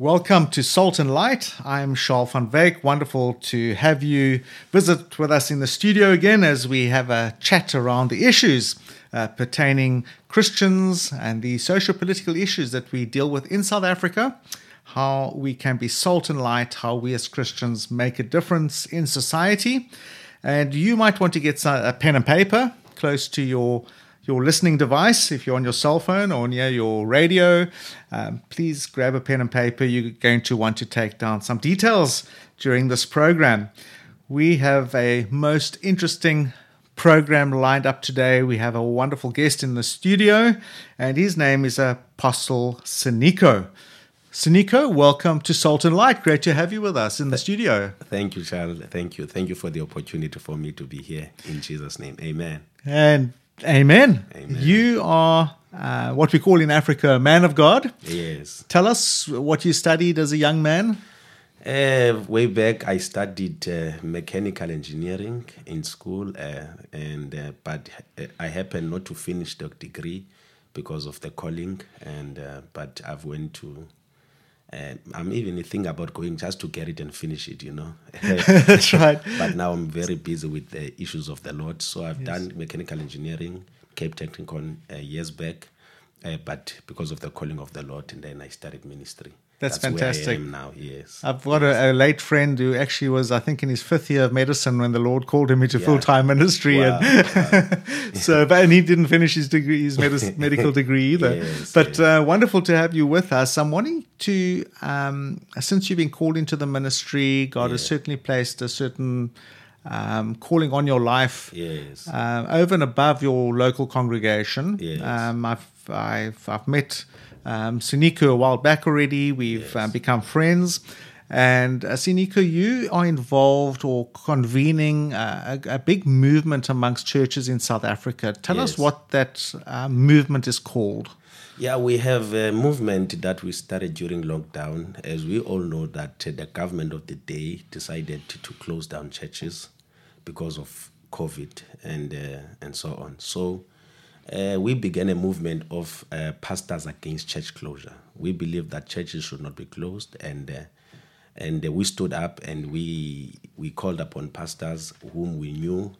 Welcome to Salt and Light. I'm Charles van Wyk. Wonderful to have you visit with us in the studio again as we have a chat around the issues uh, pertaining Christians and the social political issues that we deal with in South Africa. How we can be salt and light, how we as Christians make a difference in society. And you might want to get a pen and paper close to your your listening device, if you're on your cell phone or near your radio, um, please grab a pen and paper. You're going to want to take down some details during this program. We have a most interesting program lined up today. We have a wonderful guest in the studio, and his name is Apostle Siniko. Siniko, welcome to Salt and Light. Great to have you with us in the studio. Thank you, Charles. Thank you. Thank you for the opportunity for me to be here. In Jesus' name, amen. And Amen. Amen. You are uh, what we call in Africa a man of God. Yes. Tell us what you studied as a young man. Uh, way back, I studied uh, mechanical engineering in school, uh, and uh, but I happened not to finish the degree because of the calling, and uh, but I've went to uh, I'm even thinking about going just to get it and finish it, you know. That's right. but now I'm very busy with the issues of the Lord. So I've yes. done mechanical engineering, Cape Technikon uh, years back, uh, but because of the calling of the Lord, and then I started ministry. That's, That's fantastic. now, yes. I've got a, a, late friend who actually was, I think, in his fifth year of medicine when the Lord called him into yeah. full time ministry, wow. and so, but and he didn't finish his degree, his medis- medical degree either. Yes, but Uh, wonderful to have you with us. I'm wanting to, um, since you've been called into the ministry, God yeah. has certainly placed a certain. Um, calling on your life yes. uh, over and above your local congregation. Yes. Um, I've, I've, I've met um, Siniko a while back already. We've yes. uh, become friends. And uh, Siniko, you are involved or convening uh, a, a, big movement amongst churches in South Africa. Tell yes. us what that uh, movement is called. Yeah, we have a movement that we started during lockdown. As we all know, that the government of the day decided to, to close down churches because of COVID and uh, and so on. So uh, we began a movement of uh, pastors against church closure. We believe that churches should not be closed, and uh, and we stood up and we we called upon pastors whom we knew,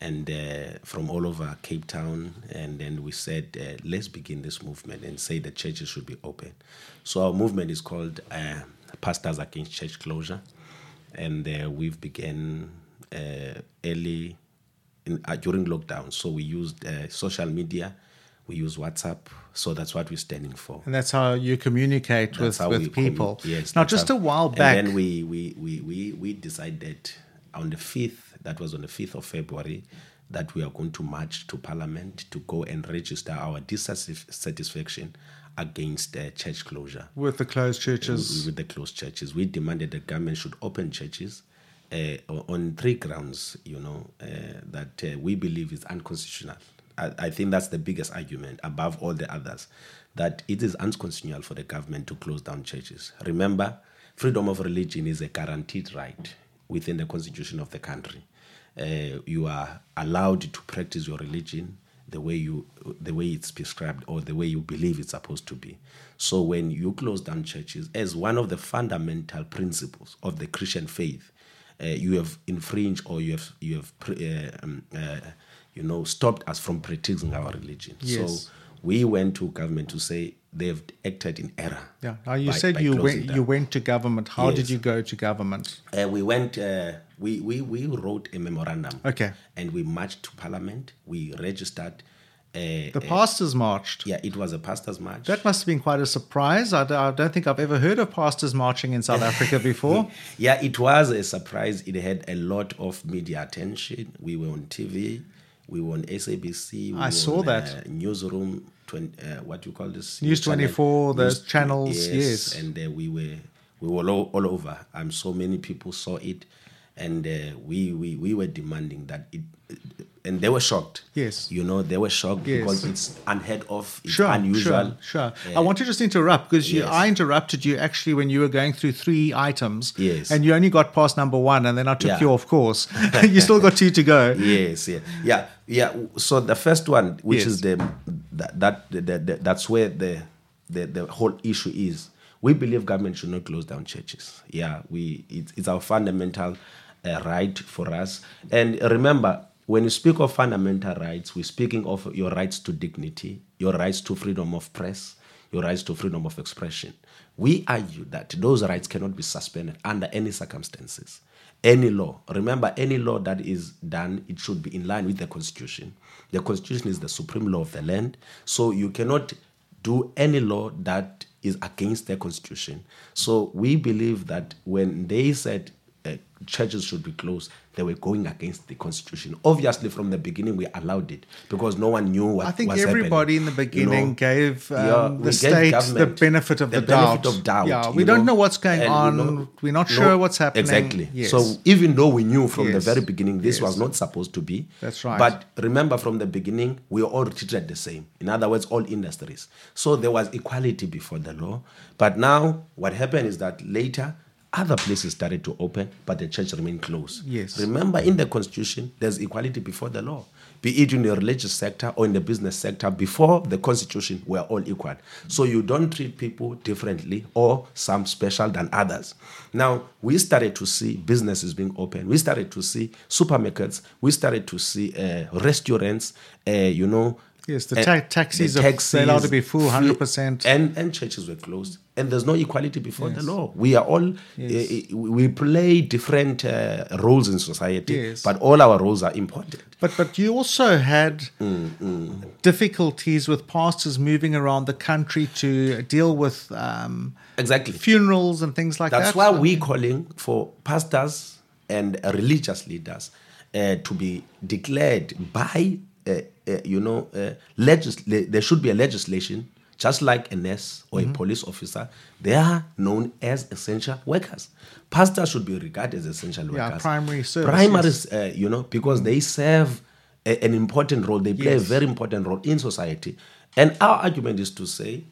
and uh, from all over Cape Town, and then we said, uh, let's begin this movement and say the churches should be open. So our movement is called uh, Pastors Against Church Closure, and we've began early in, uh, during lockdown. So we used uh, social media, we use WhatsApp. So that's what we're standing for. And that's how you communicate that's with, with people. Commun- yes. Now, just how, a while back. And then we, we, we, we, we decided on the 5th, that was on the 5th of February, that we are going to march to Parliament to go and register our dissatisfaction against uh, church closure. With the closed churches? With the closed churches. We demanded the government should open churches on three grounds, you know, uh, that uh, we believe is unconstitutional. I, I, think that's the biggest argument above all the others, that it is unconstitutional for the government to close down churches. Remember, freedom of religion is a guaranteed right within the constitution of the country. Uh, you are allowed to practice your religion the way you the way it's prescribed or the way you believe it's supposed to be so when you close down churches as one of the fundamental principles of the christian faith uh, you have infringed or you have you have uh, um, uh, you know stopped us from practicing our religion. Yes. So we went to government to say they've acted in error. Yeah. Now you by, said by you went down. you went to government. How yes. did you go to government? Uh, we went. Uh, we, we we wrote a memorandum. Okay. And we marched to parliament. We registered the pastors marched. Yeah, it was a pastors march. That must have been quite a surprise. I, I don't think I've ever heard of pastors marching in South Africa before. yeah, it was a surprise. It had a lot of media attention. We were on TV. We were on SABC. We I saw on, that uh, newsroom. 20, uh, what you call this? News twenty four. The channels. Yes, yes. and uh, we were we were all, all over. Um, so many people saw it, and uh, we, we we were demanding that it and they were shocked. Yes. You know, they were shocked yes. because it's unheard of, it's sure, unusual. Sure, sure. Uh, I want to just interrupt because yes. I interrupted you actually when you were going through three items. Yes. And you only got past number one and then I took yeah. you off course. you still got two to go. Yes, yeah. Yeah. Yeah. So the first one, which yes. is the that, that, the, the, that's where the, the the whole issue is. we believe government should not close down churches. Yeah, we it's, it's our fundamental uh, right for us. And remember, when you speak of fundamental rights, we're speaking of your rights to dignity, your rights to freedom of press, your rights to freedom of expression. We argue that those rights cannot be suspended under any circumstances. Any law, remember, any law that is done, it should be in line with the Constitution. The Constitution is the supreme law of the land, so you cannot do any law that is against the Constitution. So we believe that when they said churches should be closed, they were going against the constitution. Obviously, from the beginning, we allowed it because no one knew what. I think everybody happening. in the beginning You know, gave um, yeah, the gave state the benefit of the, benefit doubt. of doubt, Yeah, we don't know, what's going and, you on. know, We're not no- sure what's happening. Exactly. Yes. So even though we knew from the very beginning this was not supposed to be, That's right. But remember, from the beginning, we were all treated the same. In other words, all industries. So there was equality before the law. But now, what happened is that later. Other places started to open, but the church remained closed. Yes. Remember, in the constitution, there's equality before the law. Be it in the religious sector or in the business sector, before the constitution, we're all equal. So you don't treat people differently or some special than others. Now, we started to see businesses being open. We started to see supermarkets. We started to see uh, restaurants, uh, you know. Yes, the ta- taxis are- they're allowed to be full, 100%. And, and churches were closed. And there's no equality before the law. We are all, uh, we play different uh, roles in society, Yes. but all our roles are important. But but you also had Mm, difficulties with pastors moving around the country to deal with um, Exactly. funerals and things like That's that. That's why we're calling for pastors and religious leaders uh, to be declared by, uh, you know, uh, legisl- there should be a legislation, just like a nurse or Mm-hmm. a police officer. They are known as essential workers. Pastors should be regarded as essential Yeah, workers. primary service, Primary, yes. uh, you know, because they serve a- an important role. They play Yes. a very important role in society. And our argument is to say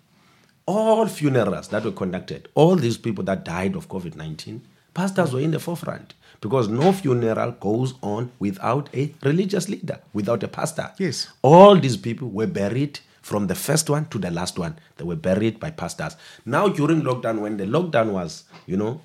all funerals that were conducted, all these people that died of COVID 19, pastors were in the forefront because no funeral goes on without a religious leader, without a pastor. Yes. All these people were buried from the first one to the last one. They were buried by pastors. Now, during lockdown, when the lockdown was, you know,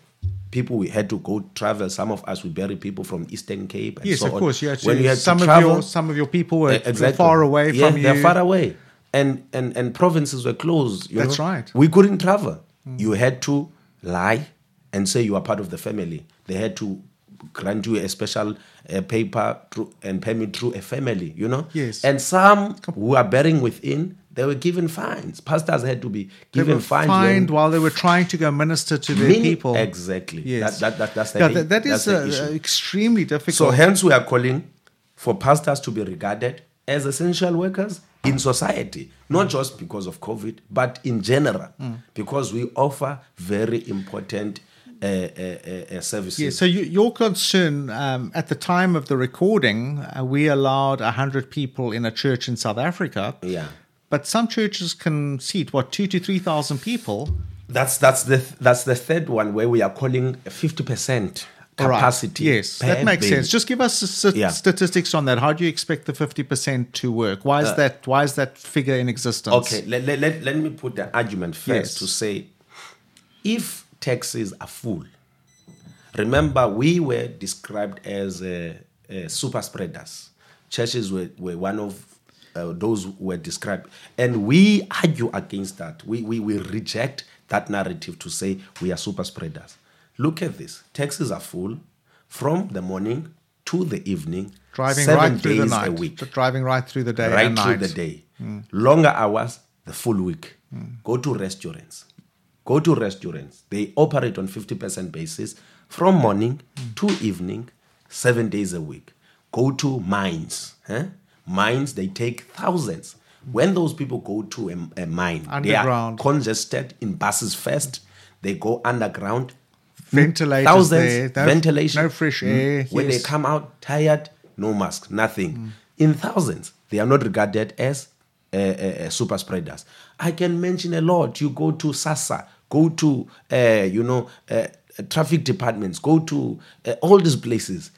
people we had to go travel. Some of us we bury people from Eastern Cape. And Yes, so of on. course. You had to, when you had some to of your some of your people were exactly. far away yeah, from you. They're far away, and and and provinces were closed. you That's know. right. We couldn't travel. Mm. You had to lie and say you are part of the family. They had to grant you a special uh, paper through, and permit through a family. You know. Yes. And some who are bearing within, they were given fines. Pastors had to be given fines. fined while they were trying to go minister to their people. Exactly. Yes. That, that, that, that's the, yeah, that, that the uh, extremely difficult. So hence we are calling for pastors to be regarded as essential workers in society, not just because of COVID, but in general, Mm. because we offer very important uh, uh, uh, services. Yeah, so you, your concern um, at the time of the recording, uh, we allowed 100 people in a church in South Africa. Yeah. But some churches can seat, what, two to 3,000 people? That's that's the that's the third one where we are calling fifty percent All right. capacity. Yes, that makes sense. Just give us st- Yeah. statistics on that. How do you expect the 50% to work? Why is that why is that figure in existence? Uh, Okay, let, let, let, let me put the argument first Yes. to say if taxis are full, remember we were described as uh, uh, super spreaders. Churches were, were one of uh, those who were described. And we argue against that. We, we, we reject that narrative to say we are super spreaders. Look at this taxis are full from the morning to the evening, Driving seven right through days the night. a week Driving right through the day right and through night. the day. Longer hours, the full week. Go to restaurants. Go to restaurants. They operate on 50% basis from morning to evening, seven days a week. Go to mines. Huh? Mines, they take thousands. When those people go to a, a mine, they are Underground. congested in buses first. They go underground. Ventilators Thousands, there, ventilation. no fresh Mm. air, When yes. they come out tired, no mask, nothing. In thousands, they are not regarded as uh, uh, super spreaders. I can mention a lot. You go to SASSA, go to uh, you know uh, traffic departments, go to uh, all these places,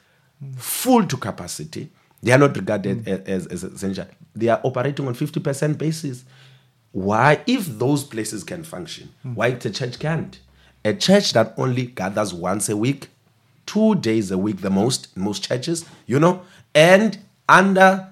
full to capacity. They are not regarded a- as, as essential. They are operating on fifty percent basis. why, if those places can function, why the church can't? A church that only gathers once a week, two days a week, the most, most churches, you know, and under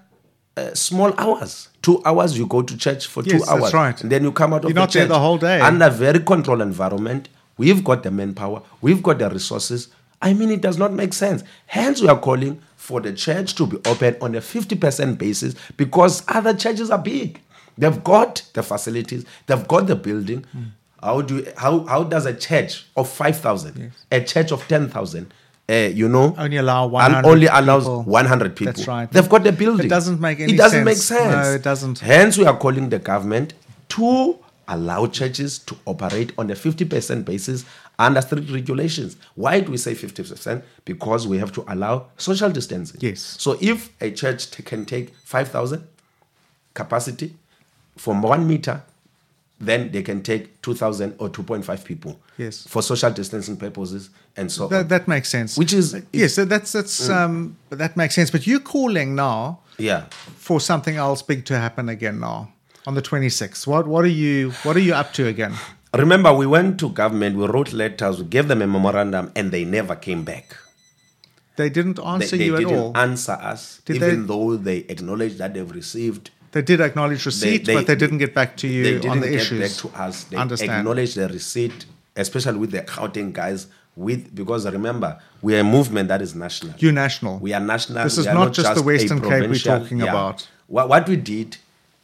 uh, small hours. Two hours, you go to church for Yes, two that's hours. right. And then you come out of You're the not there church the whole day. Under very controlled environment. We've got the manpower, we've got the resources. I mean, it does not make sense. Hence, we are calling for the church to be open on a 50% basis because other churches are big. They've got the facilities, they've got the building. Hmm. How do you, how how does a church of 5,000, a church of 10,000, uh, you know, Only allow and 100 only allows people. 100 people. That's right. They've got the building. It doesn't make any It doesn't make sense. sense. No, it doesn't. Hence, we are calling the government to allow churches to operate on a 50% basis under strict regulations. Why do we say 50%? Because we have to allow social distancing. Yes. So if a church t- can take 5,000 capacity from one meter, then they can take 2,000 or 2.5 people. Yes. For social distancing purposes and so on. That, that makes sense. Which is- yes, that- that's that's um, that makes sense. But you're calling now Yeah. for something else big to happen again now on the 26th. What what are you what are you up to again? Remember, we went to government, we wrote letters, we gave them a memorandum, and they never came back. They didn't answer they you at didn't all. answer us, Did even they- though they acknowledged that they've received. They did acknowledge receipt, but they didn't get back to you they didn't on the get issues. back to us. They Understand. acknowledged the receipt, especially with the accounting guys. With because remember, we are a movement that is national. You national. We are national. This we is are not just the Western Cape we're talking about. What, what we did,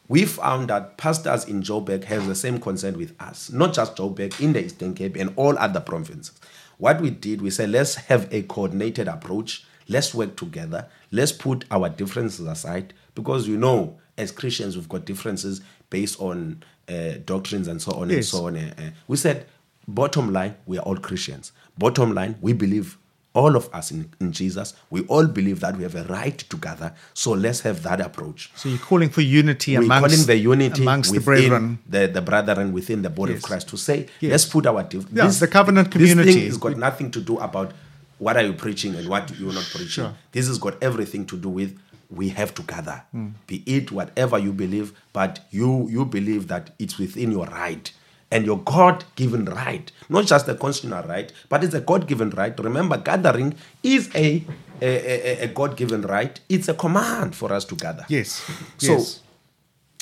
we found that pastors in Joburg have the same concern with us, not just Joburg, in the Eastern Cape and all other provinces. What we did, we said, let's have a coordinated approach. Let's work together. Let's put our differences aside because you know, as Christians, we've got differences based on uh, doctrines and so on and so on. Uh, we said, bottom line, we are all Christians. Bottom line, we believe all of us in, in Jesus. We all believe that we have a right to gather. So let's have that approach. so you're calling for unity We're amongst calling the unity amongst the brethren. the, the brethren within the body Yes. of Christ to say, Yes. let's put our diff- Yeah, the covenant community. This thing has got nothing to do about what are you preaching and what you're not preaching. Sure. This has got everything to do with we have to gather. Hmm. Be it whatever you believe, but you you believe that it's within your right and your God-given right, not just a constitutional right, but it's a God-given right. Remember, gathering is a a, a, a God-given right. It's a command for us to gather. Yes. So yes.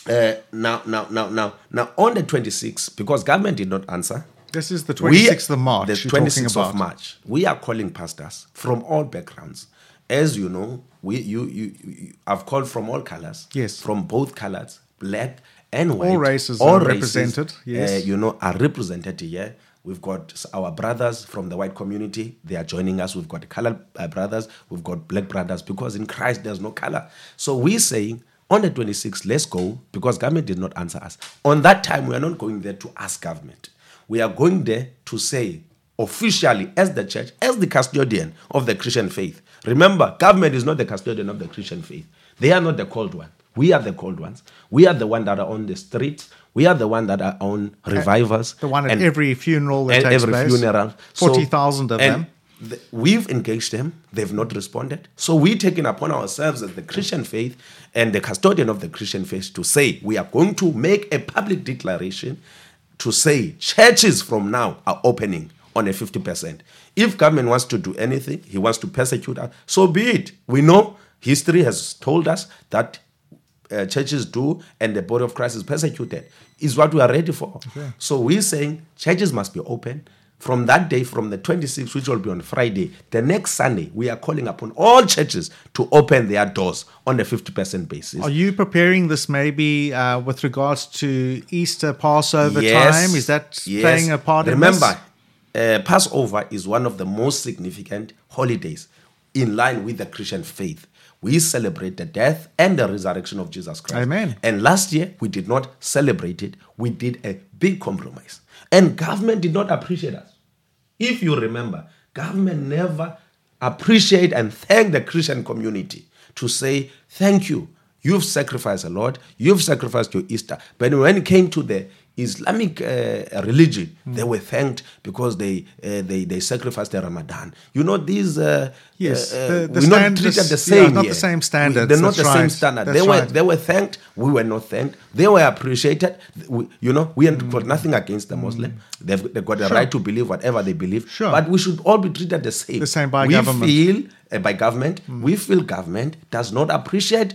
uh, now, now, now, now, now, on the 26th, because government did not answer. This is the 26th we- 26th of March. The 26th of March. We are calling pastors from all backgrounds. As you know, we you you, you I've called from all colors. Yes. From both colors, black and white. All races are represented, yes. uh, you know, are represented here. We've got our brothers from the white community. They are joining us. We've got colored uh, brothers. We've got black brothers because in Christ there's no color. So we're saying on the 26th, let's go because government did not answer us. On that time, we are not going there to ask government. We are going there to say officially as the church, as the custodian of the Christian faith. Remember, government is not the custodian of the Christian faith. They are not the called one. We are the called ones. We are the one that are on the streets. We are the one that are on revivers. The one at and- every funeral that takes every place. funeral. So- 40,000 of and them. th- we've engaged them. They've not responded. So we're taking upon ourselves as the Christian faith and the custodian of the Christian faith to say we are going to make a public declaration to say churches from now are opening on a 50%. If government wants to do anything, he wants to persecute us, so be it. We know history has told us that uh, churches do and the body of Christ is persecuted is what we are ready for. So we're saying churches must be open. From that day, from the 26th, which will be on Friday, the next Sunday, we are calling upon all churches to open their doors on a 50% basis. Are you preparing this maybe uh, with regards to Easter, Passover Yes, time? Is that yes. playing a part in Remember? Uh, Passover is one of the most significant holidays in line with the Christian faith. We celebrate the death and the resurrection of Jesus Christ. Amen. And last year, we did not celebrate it. We did a big compromise. And government did not appreciate us. If you remember, government never appreciate and thank the Christian community to say, thank you. You've sacrificed a lot. You've sacrificed your Easter. But when it came to the Islamic uh, religion, they were thanked because they uh, they they sacrificed the Ramadan. You know these. Uh, Yes, uh, the- the we're not treated the yeah, same. not the same standards, They're not that's the same standard. that's They were right. they were thanked. We were not thanked. They were appreciated. We, you know, we had got nothing against the Muslim. They've, they've got the Mm. Sure. right to believe whatever they believe. Sure. But we should all be treated the same. The same by we government. feel uh, by government. Mm. We feel government does not appreciate,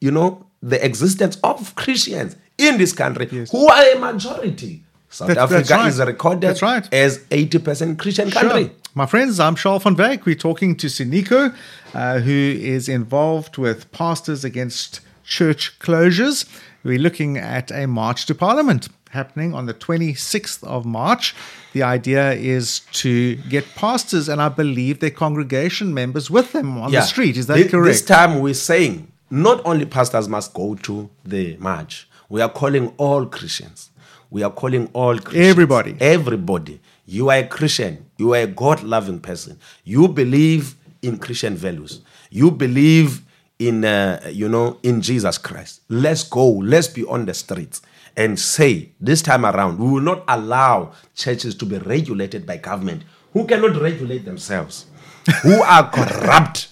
you know, the existence of Christians in this country Yes. who are a majority. South That- Africa right. is recorded right. as 80% Christian country. My friends, I'm Charles van Wyk. We're talking to Siniko, uh, who is involved with Pastors Against Church Closures. We're looking at a march to Parliament happening on the 26th of March. The idea is to get pastors and I believe their congregation members with them on the street. Is that Thi- correct? This time we're saying not only pastors must go to the march, we are calling all Christians. We are calling all Christians. Everybody. Everybody. You are a Christian. You are a God loving person. You believe in Christian values. You believe in, uh, you know, in Jesus Christ. Let's go. Let's be on the streets and say this time around, we will not allow churches to be regulated by government who cannot regulate themselves, who are corrupt.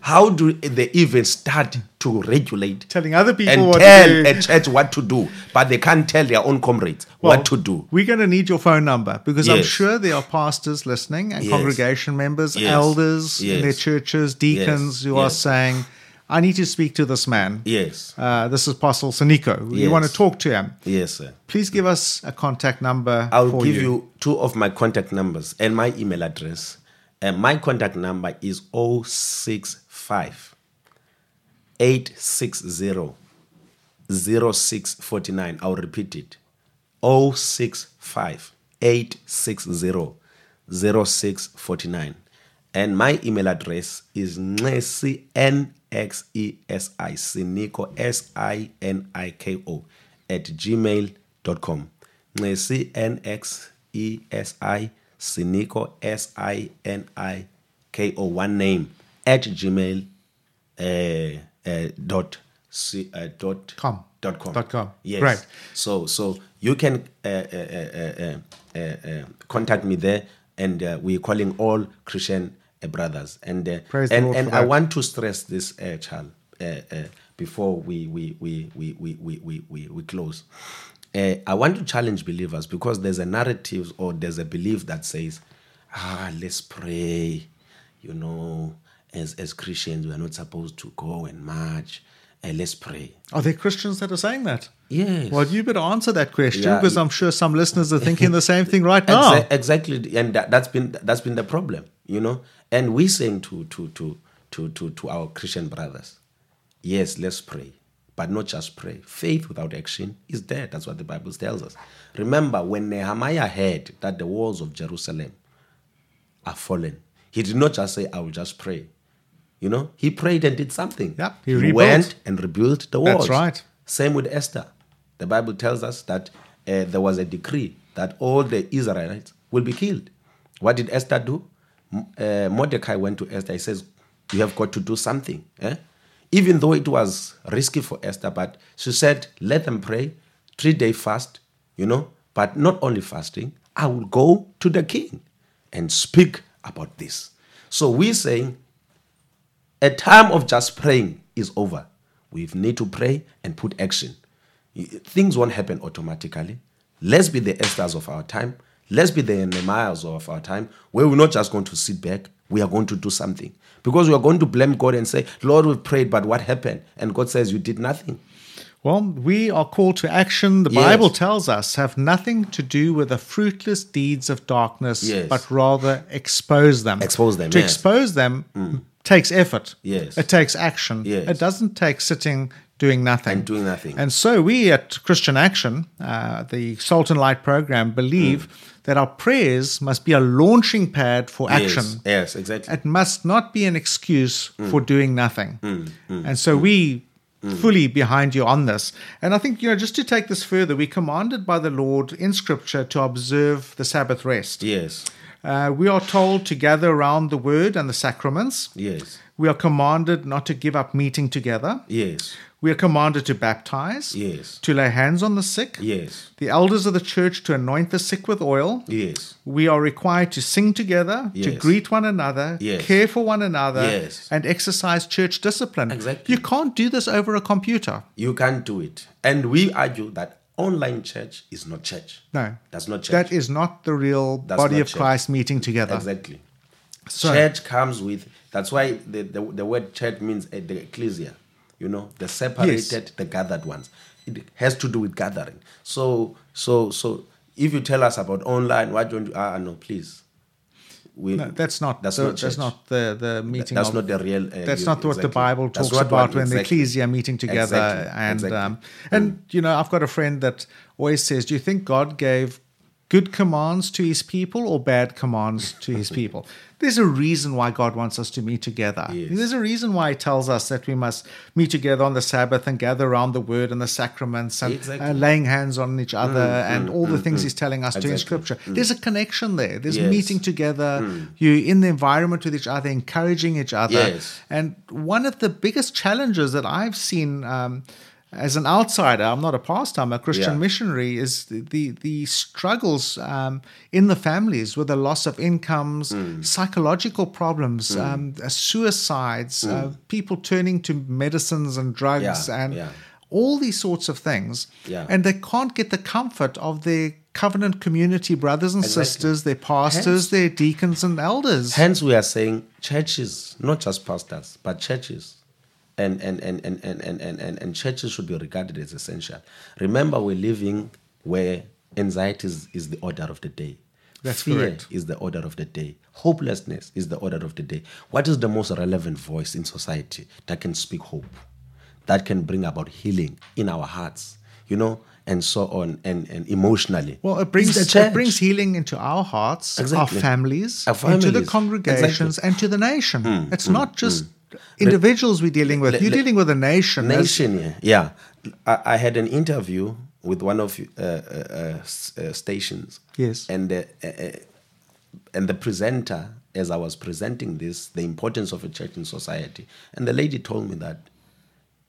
How do they even start to regulate? Telling other people and what to tell do. a church what to do, but they can't tell their own comrades Well, what to do. We're going to need your phone number because I'm sure there are pastors listening and Yes. congregation members, Yes. elders in their churches, deacons Yes. who are saying, I need to speak to this man. Yes, Uh, this is Apostle Siniko. You Yes. want to talk to him. yes, sir. Please give us a contact number. I'll give you. two of my contact numbers and my email address. And my contact number is 065 860 0649. I'll repeat it 065 860 0649. And my email address is Nxesi, N X E S I, Siniko, S I N I K O, at gmail.com. Nxesi, N X S I, Siniko, S I N I K O, one name, at gmail uh, uh, dot, c, uh, dot Com. dot com. Dot com. Yes. Great. So so you can uh, uh, uh, uh, uh, uh, contact me there, and uh, we're calling all Christian uh, brothers. And uh, and, and I want to stress this, uh, Charles, uh, uh, before we we we we we we we, we, we close. Uh, I want to challenge believers because there's a narrative or there's a belief that says, ah, let's pray. You know, as as Christians, we are not supposed to go and march. Uh, let's pray. Are there Christians that are saying that? Yes. Well, you better answer that question Yeah, because I'm sure some listeners are thinking the same thing right now. Exa- exactly, and that, that's been that's been the problem, you know. And we saying to to to to to to our Christian brothers, yes, let's pray, but not just pray. Faith without action is dead. That's what the Bible tells us. Remember, when Nehemiah heard that the walls of Jerusalem are fallen, he did not just say, "I will just pray." You know, he prayed and did something. Yep, he he went and rebuilt the walls. That's right. Same with Esther. The Bible tells us that uh, there was a decree that all the Israelites will be killed. What did Esther do? Uh, Mordecai went to Esther. He says, You have got to do something. eh? Even though it was risky for Esther, but she said, Let them pray, three day fast, you know, but not only fasting, I will go to the king and speak about this. So we're saying a time of just praying is over. We need to pray and put action. Things won't happen automatically. Let's be the Esthers of our time. Let's be the Nehemiahs of our time, where we're not just going to sit back. We are going to do something. Because we are going to blame God and say, Lord, we've prayed, but what happened? And God says, You did nothing. Well, we are called to action. The Yes. Bible tells us have nothing to do with the fruitless deeds of darkness, Yes. but rather expose them. Expose them, To yes. Mm. expose them takes effort. Yes. It takes action. Yes. It doesn't take sitting doing nothing. And doing nothing. And so we at Christian Action, uh, the Salt and Light program, believe that our prayers must be a launching pad for action. Yes, yes exactly. It must not be an excuse Mm. for doing nothing. Mm, mm, mm. and so we fully behind you on this. And I think, you know, just to take this further, we're commanded by the Lord in Scripture to observe the Sabbath rest. yes. Uh, we are told to gather around the word and the sacraments. Yes. We are commanded not to give up meeting together. Yes. We are commanded to baptize, Yes. to lay hands on the sick, Yes. the elders of the church to anoint the sick with oil. Yes. We are required to sing together, to greet one another, Yes. care for one another, Yes. and exercise church discipline. Exactly. You can't do this over a computer. You can't do it. And we argue that online church is not church. No. That's not church. That is not the real That's body of church. Christ meeting together. Exactly. So- church comes with, that's why the, the, the word church means uh, the ecclesia, you know, the separated, the gathered ones. It has to do with gathering. So, so, so if you tell us about online, why don't you, ah, no, please. We, No, that's not That's the, not that's not the, the meeting. that's of- not the real. Uh, That's not what the. Bible talks about one- when the exactly. ecclesia meeting together. Exactly, And exactly. um, and you know, I've got a friend that always says, "Do you think God gave good commands to His people or bad commands to His people?" There's a reason why God wants us to meet together. Yes. There's a reason why He tells us that we must meet together on the Sabbath and gather around the Word and the sacraments and Exactly. uh, laying hands on each other mm, mm, and all the mm, things He's telling us to in Exactly. Scripture. There's a connection there. There's Yes. meeting together. You're in the environment with each other, encouraging each other. Yes. And one of the biggest challenges that I've seen um, as an outsider, I'm not a pastor, I'm a Christian Yeah. missionary, is the the, the struggles um, in the families with the loss of incomes, Hmm. psychological problems, um, uh, suicides, uh, people turning to medicines and drugs. Yeah, and yeah. all these sorts of things. Yeah. And they can't get the comfort of their covenant community brothers and Exactly. sisters, their pastors, Hence- their deacons and elders. Hence, we are saying churches, not just pastors, but churches and and and and and and and, and, and churches should be regarded as essential. Remember, we're living where anxiety is, is the order of the day. That's Fear correct. is the order of the day. Hopelessness is the order of the day. What is the most relevant voice in society that can speak hope, that can bring about healing in our hearts? You know, and so on and, and emotionally. Well, it brings it brings healing into our hearts, exactly. our, families, our families. into the congregations, exactly. and to the nation. Mm, it's mm, not just mm individuals we're dealing with. You're dealing with a nation. nation yeah, yeah. I, I had an interview with one of uh, uh, uh, uh, stations Yes. and uh, uh, and the presenter as i was presenting this the importance of a church in society and the lady told me that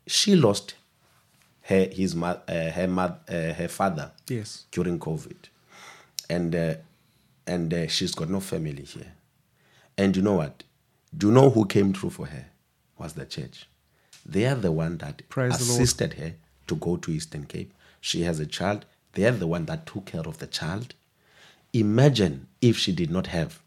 she lost her his uh, her mother, uh, her father Yes. during covid and uh, and uh, she's got no family here and you know what do you know who came through for her was the church. They are the one that Praise assisted her to go to eastern cape. She has a child. They are the one that took care of the child. Imagine if she did not have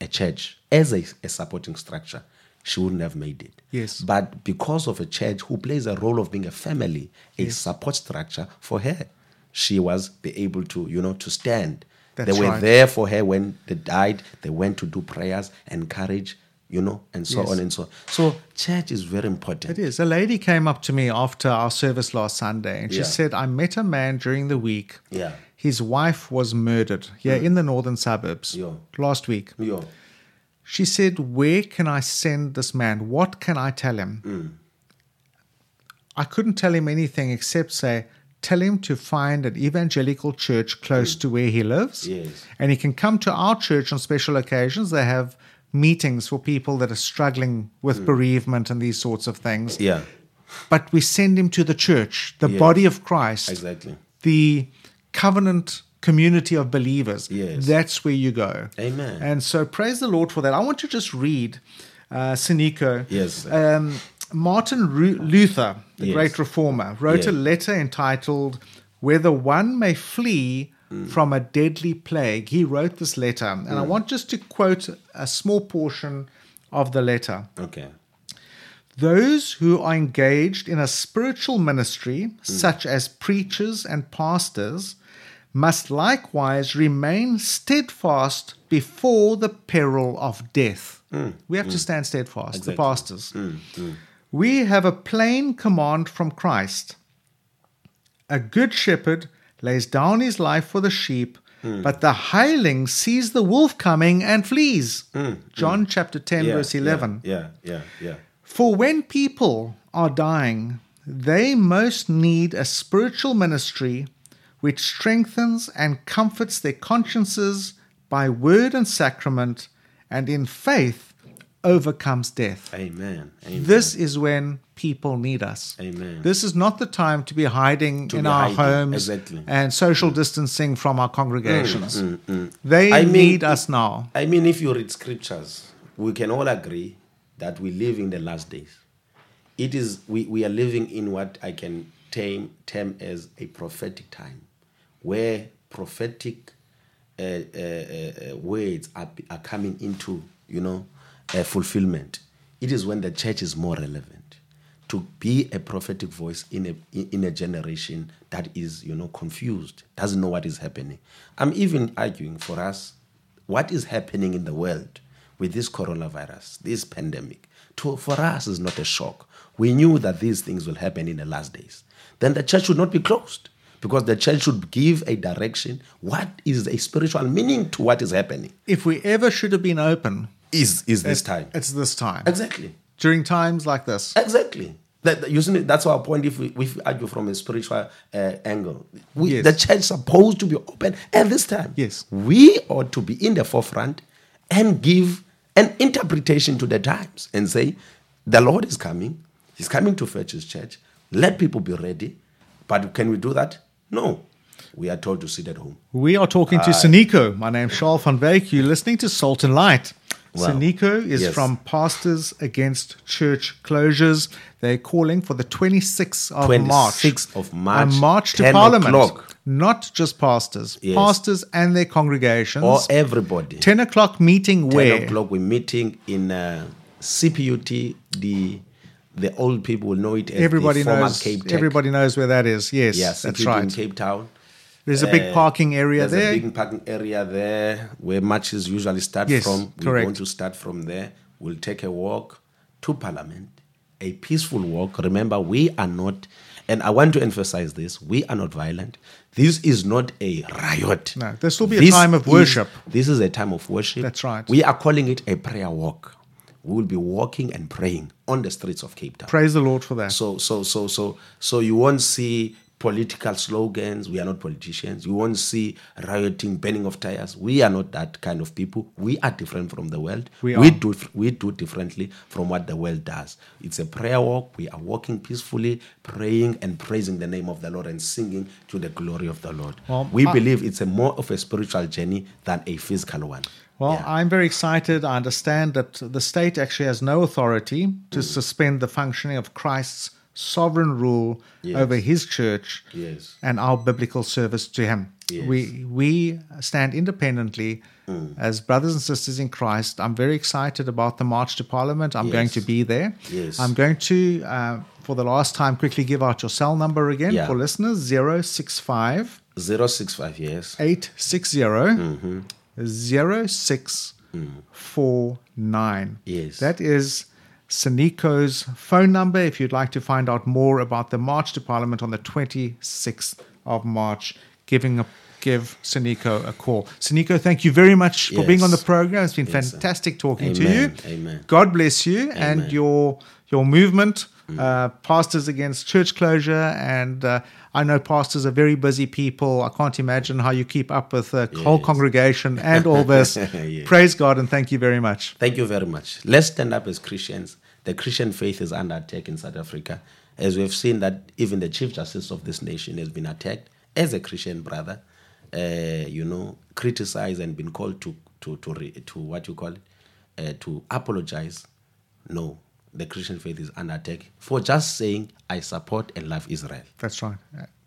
a church as a, a supporting structure she wouldn't have made it. Yes. but because of a church who plays a role of being a family a Yes. support structure for her she was be able to you know to stand. That's they were right. there for her when they died. They went to do prayers encourage you know and so Yes. on and so on so church is very important It is. A lady came up to me after our service last Sunday and she Yeah. said, I met a man during the week. Yeah. His wife was murdered here mm. in the northern suburbs Yeah. last week. Yo. She said, Where can I send this man? What can I tell him? Mm. I couldn't tell him anything except say, Tell him to find an evangelical church close mm. to where he lives. Yes. And he can come to our church on special occasions. They have meetings for people that are struggling with bereavement and these sorts of things. yeah But we send him to the church, the Yes. body of Christ, exactly the covenant community of believers. Yes. That's where you go. Amen. And so praise the Lord for that. I want to just read uh, Siniko. Yes. Um, Martin Ru- Luther, the Yes. great reformer, wrote a letter entitled Whether One May Flee Mm. from a Deadly Plague. He wrote this letter. And I mm. want just to quote a small portion of the letter. okay Those who are engaged in a spiritual ministry, mm. such as preachers and pastors, must likewise remain steadfast before the peril of death. We have to stand steadfast, the Exactly. pastors. We have a plain command from Christ. A good shepherd lays down his life for the sheep, but the hireling sees the wolf coming and flees. Hmm, John hmm. chapter 10, yeah, verse 11. yeah yeah yeah For when people are dying, they most need a spiritual ministry which strengthens and comforts their consciences, by word and sacrament and in faith overcomes death. Amen. Amen. This is when people need us. Amen. This is not the time to be hiding in be our hiding, homes exactly. and social distancing from our congregations. Mm, They I mean- need us now. I mean, if you read scriptures, we can all agree that we live in the last days. It is we, we are living in what I can term, term as a prophetic time, where prophetic uh, uh, uh, words are, are coming into you know uh, fulfillment. It is when the church is more relevant to be a prophetic voice in a in a generation that is you know confused, doesn't know what is happening. I'm even arguing for us what is happening in the world with this coronavirus, this pandemic, to, for us is not a shock. We knew that these things will happen in the last days. Then the church should not be closed because the church should give a direction. What is a spiritual meaning to what is happening? If we ever should have been open, Is is this time? it's this time. Exactly. During times like this. Exactly. That, you see, that's our point. If we, if we argue from a spiritual uh, angle, we, Yes. the church supposed to be open at this time. Yes. we ought to be in the forefront and give an interpretation to the times and say, the Lord is coming. He's coming to fetch His church. Let people be ready. But can we do that? No. We are told to sit at home. We are talking to Siniko. My name's Charles van Wyk. You're listening to Salt and Light. Wow. Siniko is Yes. from Pastors Against Church Closures. They're calling for the 26th of March. 26th of March, A march to Parliament. o'clock. Not just pastors, Yes. pastors and their congregations. Or everybody. 10 o'clock meeting 10 where? o'clock we're meeting in uh, CPUT. The the old people will know it as Everybody the former knows. Cape Tech. Everybody knows where that is. Yes, yeah, that's right. Cape Town. There's a big Uh, parking area There's there. a big parking area there where matches usually start Yes, from. We're correct. going to start from there. We'll take a walk to Parliament, a peaceful walk. Remember, we are not, and I want to emphasize this: we are not violent. This is not a riot. No, this will be a time of is- worship. this is a time of worship. That's right. We are calling it a prayer walk. We will be walking and praying on the streets of Cape Town. Praise the Lord for that. So so so so so you won't see political slogans. We are not politicians. You won't see rioting, burning of tires. We are not that kind of people. We are different from the world. We we do we do differently from what the world does. It's a prayer walk. We are walking peacefully, praying and praising the name of the Lord and singing to the glory of the Lord. Well, we I- believe it's a more of a spiritual journey than a physical one. Well, Yeah. I'm very excited. I understand that the state actually has no authority to suspend the functioning of Christ's sovereign rule Yes. over his church Yes. and our biblical service to him. Yes. We we stand independently mm. as brothers and sisters in Christ. I'm very excited about the march to Parliament. I'm going to be there. Yes. I'm going to, uh, for the last time, quickly give out your cell number again Yeah. for listeners 065 065 years. 860 0649. Mm-hmm. Mm. Yes. That is Siniko's phone number if you'd like to find out more about the March to Parliament on the 26th of March. Giving a Give Siniko a call. Siniko, thank you very much for being on the program. It's been Yes, fantastic talking to you. Amen. God bless you and your your movement. Uh, Pastors Against Church Closure. And uh, I know pastors are very busy people. I can't imagine how you keep up with the whole congregation and all this. Yes. Praise God and thank you very much. Thank you very much. Let's stand up as Christians. The Christian faith is under attack in South Africa, as we have seen that even the Chief Justice of this nation has been attacked as a Christian brother. Uh, you know, criticized and been called to to to re, to what you call it, uh, to apologize. No, the Christian faith is under attack for just saying I support and love Israel. That's right.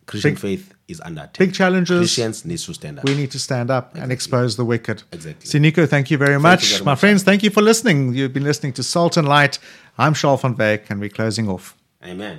Christian Big- faith is under attack. big challenges. Christians need to stand up. We need to stand up and expose the wicked. Exactly. Siniko, thank you very much. very My much. friends, thank you for listening. You've been listening to Salt and Light. I'm Charles van Wyk and we're closing off. Amen.